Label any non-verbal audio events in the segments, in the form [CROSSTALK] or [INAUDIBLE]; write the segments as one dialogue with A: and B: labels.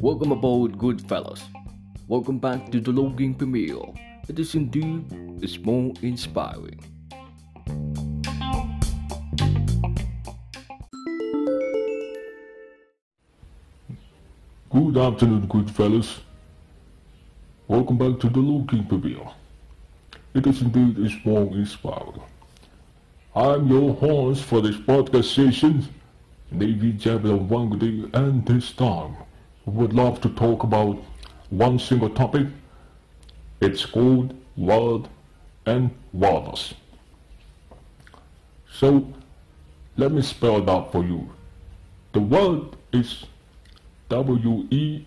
A: Welcome aboard, good fellas. Welcome back to the logging premiere. It is indeed is more inspiring.
B: Good afternoon, good fellas. Welcome back to the Logging premiere. It is indeed is more inspiring. I'm your host for this podcast session, Navy Javelin Wangdi, and this time would love to talk about one single topic. It's called World and Wilderness. So, let me spell it out for you. The word is W-E-A-L-D-H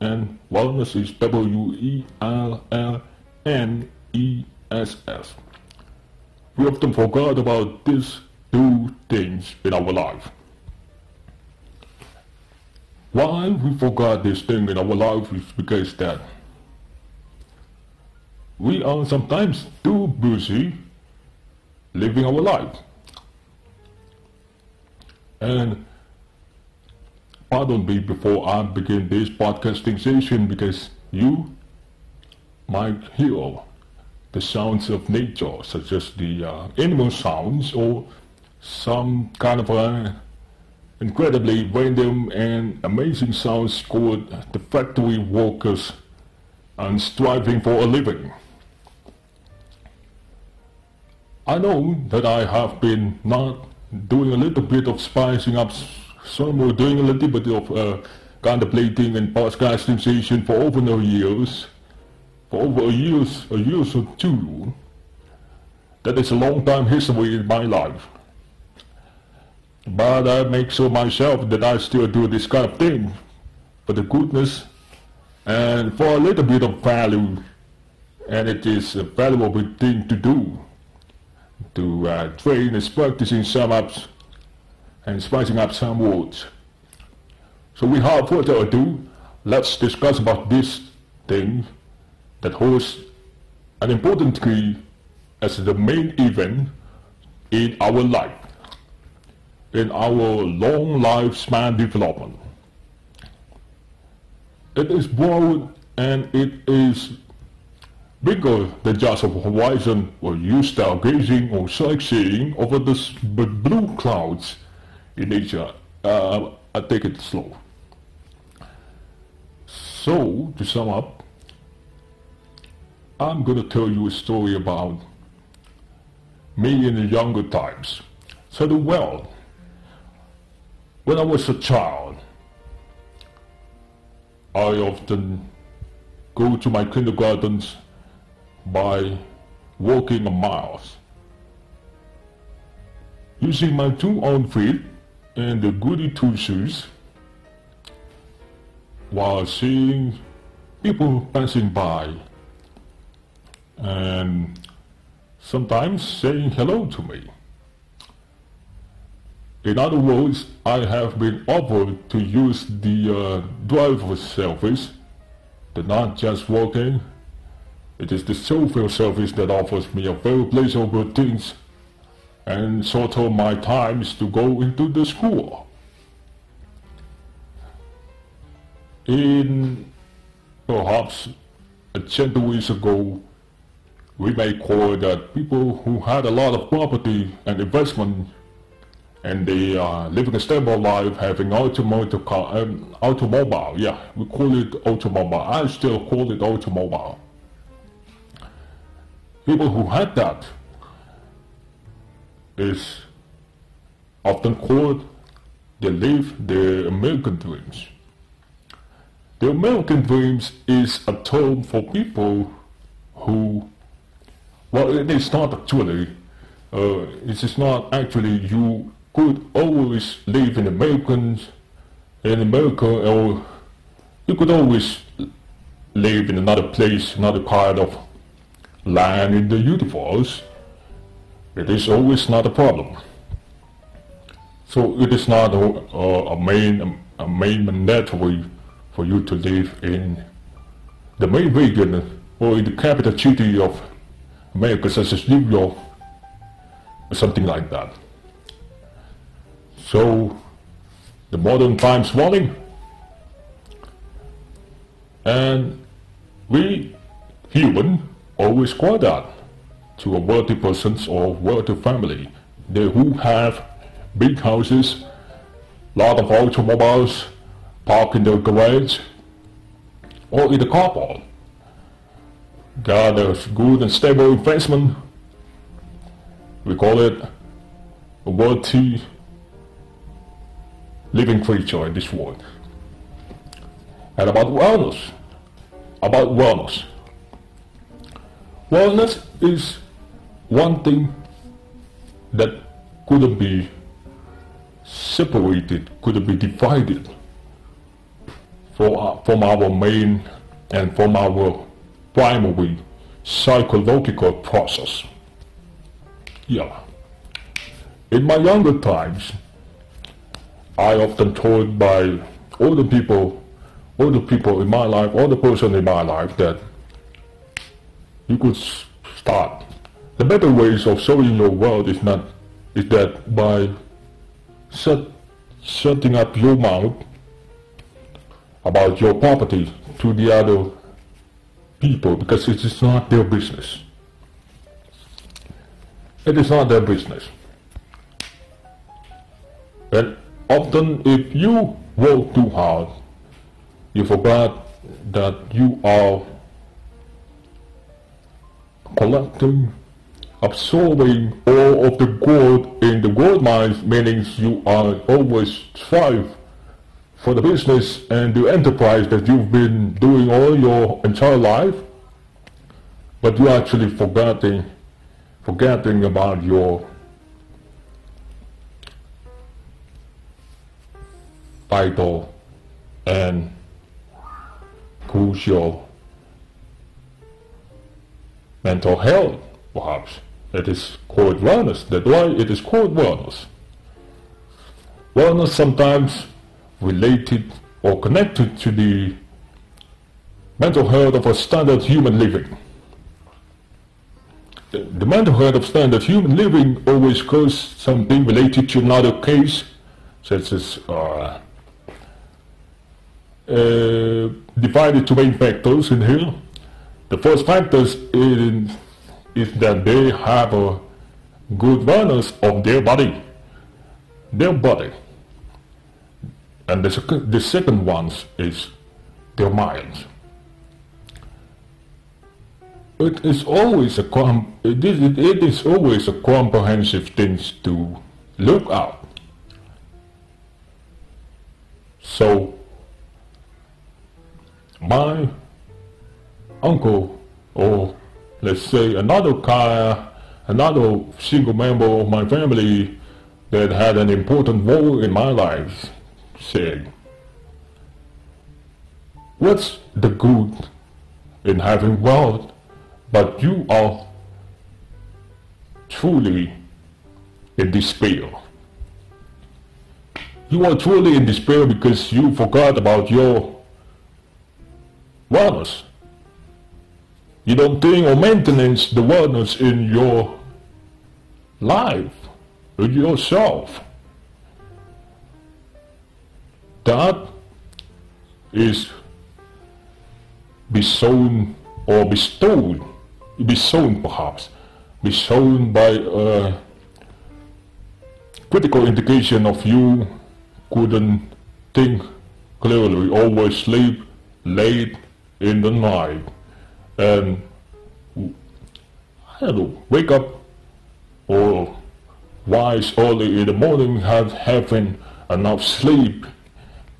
B: and wellness is W E L L N E S S. We often forget about these two things in our life. Why we forgot this thing in our life is because that we are sometimes too busy living our life. And pardon me before I begin this podcasting session because you might hear the sounds of nature, such as the uh, animal sounds or some kind of uh, incredibly random and amazing sounds called the factory workers and striving for a living. I know that I have been not doing a little bit of spicing up some or doing a little bit of uh, contemplating and podcasting session for over no years, for over a years, a years or two. That is a long time history in my life. But I make sure myself that I still do this kind of thing for the goodness and for a little bit of value. And it is a valuable thing to do to uh, train and practicing some ups and spicing up some words. So without further ado, let's discuss about this thing that holds an important key as the main event in our life, in our long lifespan development. It is broad and it is bigger than just a horizon or you stargazing or sightseeing over the blue clouds in nature. Uh, I take it slow. So, to sum up, I'm going to tell you a story about me in the younger times. So, the well, when I was a child, I often go to my kindergartens by walking a mile Using my two own feet and the goody two shoes while seeing people passing by and sometimes saying hello to me. In other words, I have been offered to use the uh, driver's service, the not just walking it is the social service that offers me a very pleasurable things and sort of my times to go into the school. In perhaps a centuries ago, we may call that people who had a lot of property and investment and they are living a stable life, having automotive car, um, automobile, yeah, we call it automobile. I still call it automobile people who had that is often called they live the American dreams. The American dreams is a term for people who, well, it is not actually, uh, it is not actually you could always live in Americans, in America, or you could always live in another place, another part of land in the universe, it is always not a problem. So it is not a, a, main a main mandatory for you to live in the main region or in the capital city of America, as New York, something like that. So the modern times warning. And we human always call that to a wealthy persons or wealthy family. They who have big houses lot of automobiles parked in their garage or in the car got a good and stable investment we call it a wealthy living creature in this world. And about wellness, about wellness. Wellness is one thing that couldn't be separated, couldn't be divided for, from our main and from our primary psychological process. Yeah. In my younger times, I often told by all the people, all the people in my life, all the person in my life that you could start. The better ways of showing your world is not is that by set, setting up your mouth about your property to the other people because it is not their business. It is not their business. And often if you work too hard, you forget that you are collecting, absorbing all of the gold in the gold mines, meaning you are always strive for the business and the enterprise that you've been doing all your entire life, but you're actually forgetting forgetting about your vital and crucial mental health, perhaps. It is called wellness. That's why it is called wellness. Wellness sometimes related or connected to the mental health of a standard human living the mental health of standard human living always goes something related to another case, such as uh, uh, divided to main factors in here. The first factor is, is that they have a good awareness of their body, their body. And the, the second one is their minds it is always a com it is, it, it is always a comprehensive thing to look at. So my uncle or let's say another car another single member of my family that had an important role in my life said what's the good in having wealth but you are truly in despair. You are truly in despair because you forgot about your wellness. You don't think or maintenance the wellness in your life, in yourself. That is bestowed or bestowed be shown perhaps, be shown by a critical indication of you couldn't think clearly, always sleep late in the night, and I don't know, wake up or rise early in the morning, have having enough sleep,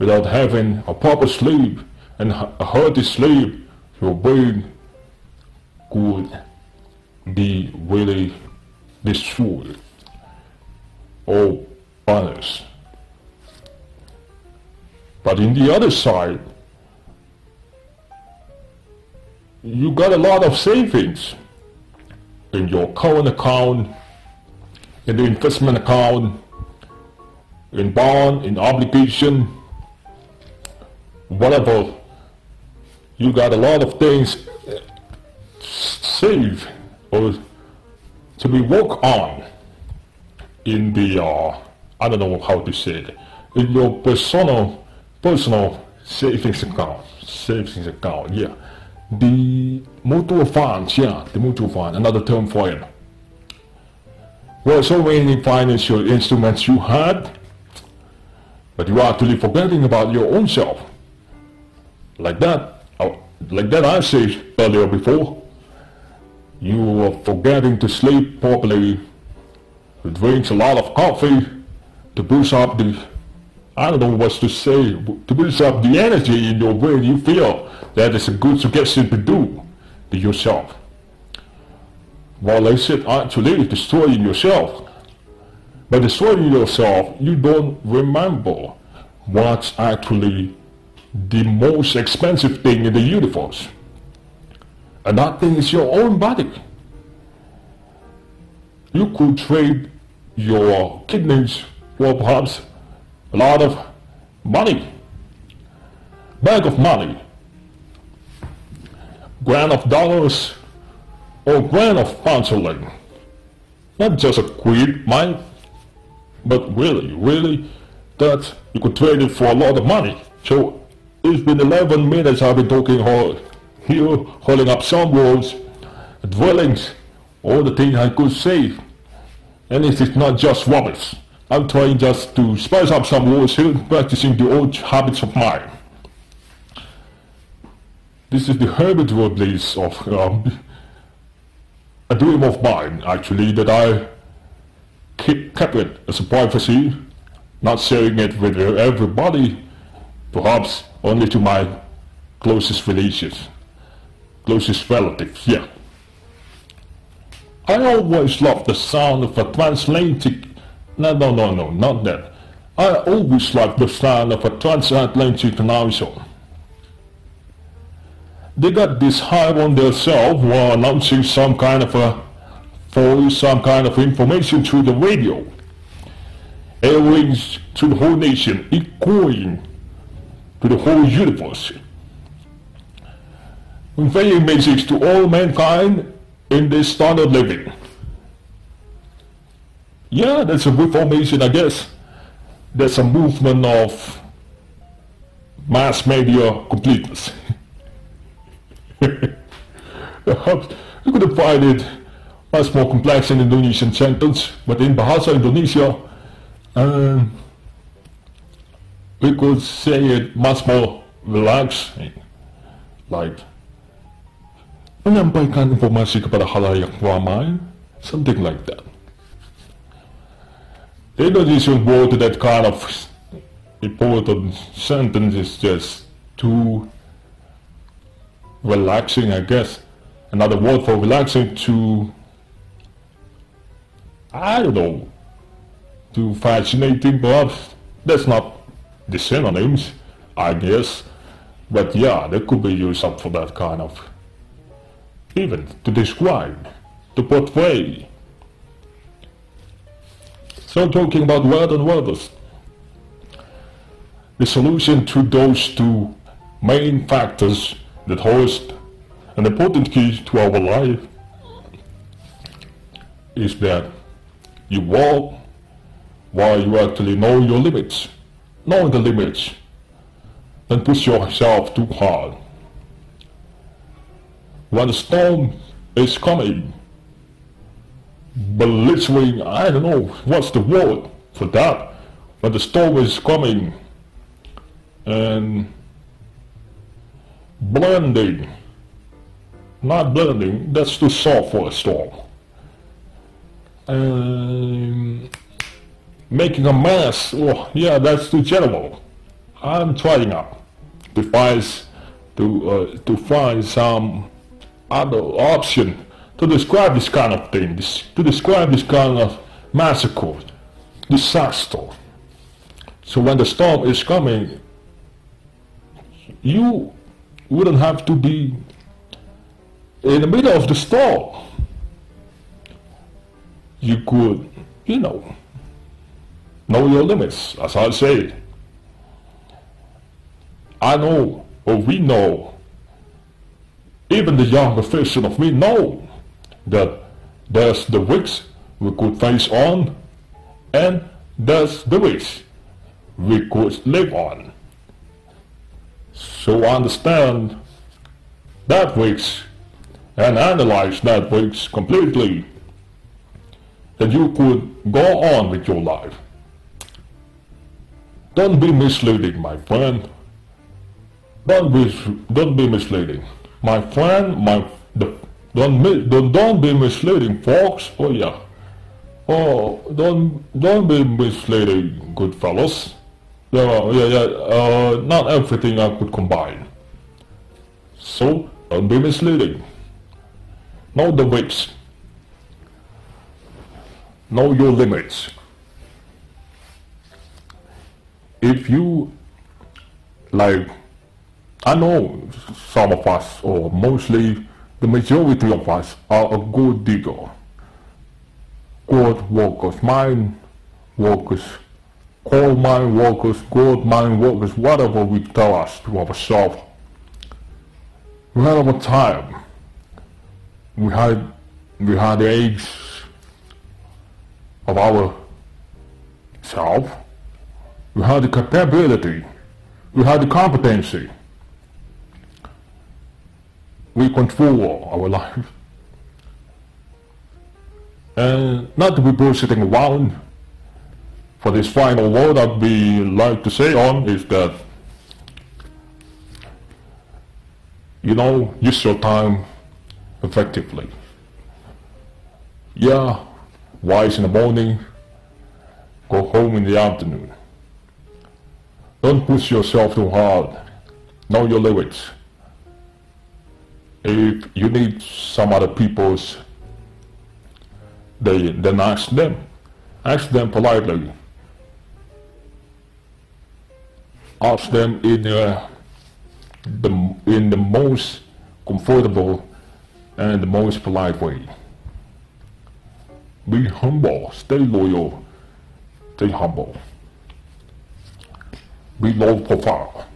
B: without having a proper sleep and a healthy sleep, your brain could be really destroyed or punished. But in the other side, you got a lot of savings in your current account, in the investment account, in bond, in obligation, whatever. You got a lot of things save or to be worked on in the, uh, I don't know how to say it, in your personal, personal savings account, savings account, yeah. The mutual funds, yeah, the mutual fund, another term for it. Well, so many financial instruments you had, but you are actually forgetting about your own self. Like that, uh, like that I said earlier before, you are forgetting to sleep properly, to drink a lot of coffee, to boost up the, I don't know what to say, to boost up the energy in your brain. You feel that is a good suggestion to do to yourself. While I said actually destroying yourself. By destroying yourself, you don't remember what's actually the most expensive thing in the universe. And that thing is your own body. You could trade your kidneys for perhaps a lot of money. Bag of money. Grand of dollars or grand of counseling. Not just a quid, mind, but really, really, that you could trade it for a lot of money. So it's been 11 minutes I've been talking here, holding up some walls, dwellings, all the things I could say. And it is not just rubbish. I'm trying just to spice up some words here, practicing the old habits of mine. This is the Herbert Robles of um, a dream of mine, actually, that I keep, kept it as a privacy, not sharing it with everybody, perhaps only to my closest relations, closest relatives, yeah. I always loved the sound of a transatlantic, no, no, no, no, not that. I always love the sound of a transatlantic announcer. They got this hype on themselves while announcing some kind of a voice, some kind of information through the radio. Airways to the whole nation, echoing to the whole universe. Conveying messages to all mankind in this standard living. Yeah, that's a reformation, I guess. That's a movement of mass media completeness. [LAUGHS] you could find it much more complex in Indonesian sentence, but in Bahasa Indonesia, um, we could say it much more relaxing, like menyampaikan informasi kepada halayak ramai, something like that. The Indonesian word that kind of important sentence is just too relaxing, I guess. Another word for relaxing to, I don't know, too fascinating perhaps. That's not the synonyms, I guess. But yeah, they could be used up for that kind of, even to describe, to portray. So talking about word and words, the solution to those two main factors that host an important key to our life is that you walk while you actually know your limits knowing the limits, don't push yourself too hard. When the storm is coming, blistering, I don't know, what's the word for that? When the storm is coming and blending, not blending, that's too soft for a storm. And making a mess, oh yeah, that's too general. I'm trying out to find, to, uh, to find some other option to describe this kind of thing, this, to describe this kind of massacre, disaster. So when the storm is coming, you wouldn't have to be in the middle of the storm. You could, you know, Know your limits, as I say. I know, or we know, even the younger version of me know that there's the risks we could face on And there's the ways we could live on. So understand that weeks and analyze that weeks completely and you could go on with your life. Don't be misleading, my friend. Don't be, don't be misleading. My friend, my, don't, don't, don't be misleading, folks. Oh yeah. Oh, don't, don't be misleading, good fellows. Yeah, yeah, yeah, uh, not everything I could combine. So, don't be misleading. Know the weights. Know your limits. If you, like, I know some of us, or mostly the majority of us, are a good digger. Good workers, mine workers, coal mine workers, gold mine workers, whatever we tell us to ourselves. We had our time. We had we had the age of our self. We have the capability. We have the competency. We control our life. And not to be bullshitting around, for this final word I'd be like to say on is that you know, use your time effectively. Yeah, wise in the morning, go home in the afternoon. Don't push yourself too hard. Know your limits. If you need some other people's, they, then ask them. Ask them politely. Ask them in uh, the in the most comfortable and the most polite way. Be humble, stay loyal, stay humble. Be low profile.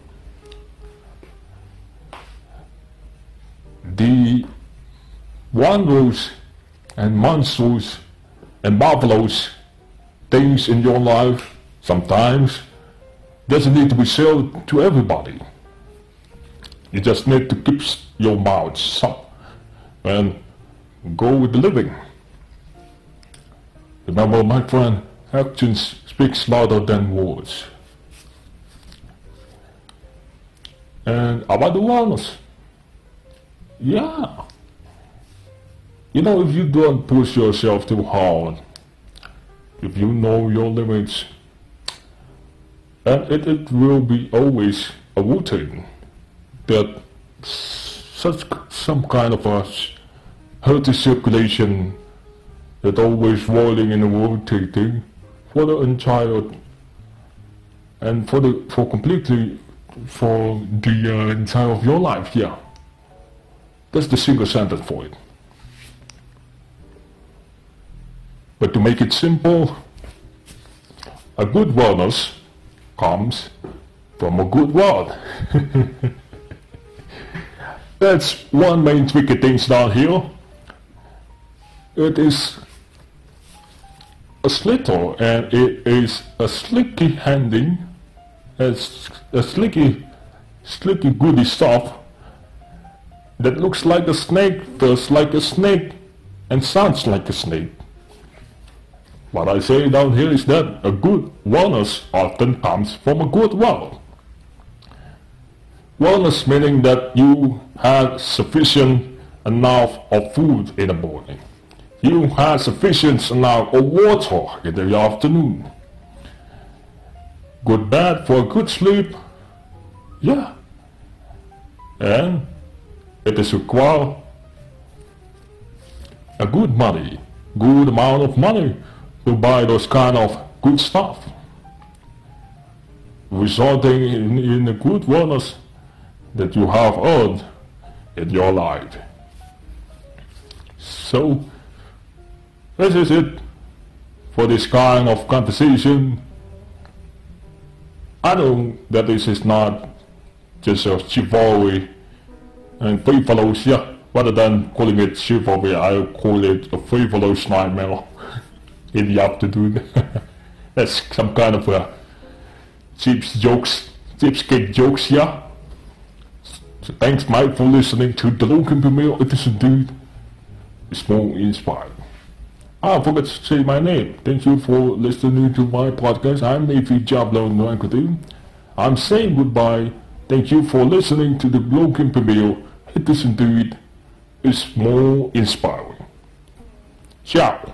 B: The wonders and monsters and marvelous things in your life sometimes doesn't need to be sold to everybody. You just need to keep your mouth shut and go with the living. Remember, my friend, actions speaks louder than words. And about the wellness, yeah. You know, if you don't push yourself too hard, if you know your limits, and it, it will be always a routine that such some kind of a healthy circulation that always rolling and rotating for the entire and for the for completely for the uh, entire of your life yeah. That's the single sentence for it. But to make it simple a good wellness comes from a good world [LAUGHS] That's one main tricky thing down here. It is a slittle and it is a slicky handing, it's a slicky, slicky goody stuff that looks like a snake, feels like a snake, and sounds like a snake. What I say down here is that a good wellness often comes from a good well. Wellness meaning that you have sufficient enough of food in the morning. You have sufficient amount of water in the afternoon. Good bed for a good sleep. Yeah. And it is required a good money, good amount of money to buy those kind of good stuff, resulting in, in a good wellness that you have earned in your life. So, this is it for this kind of conversation. I know that this is not just a chivalry uh, and frivolous, yeah, rather than calling it chivalry, I call it a frivolous nightmare in the afternoon. That's some kind of uh, a cheap jokes, cheapskate jokes, yeah. So thanks, Mike, for listening to the Logan Premiere. It is indeed small inspired. Ah, I forgot to say my name. Thank you for listening to my podcast. I'm Navy Jablo Nwankatu. I'm saying goodbye. Thank you for listening to the Logan it. It is more inspiring. Ciao.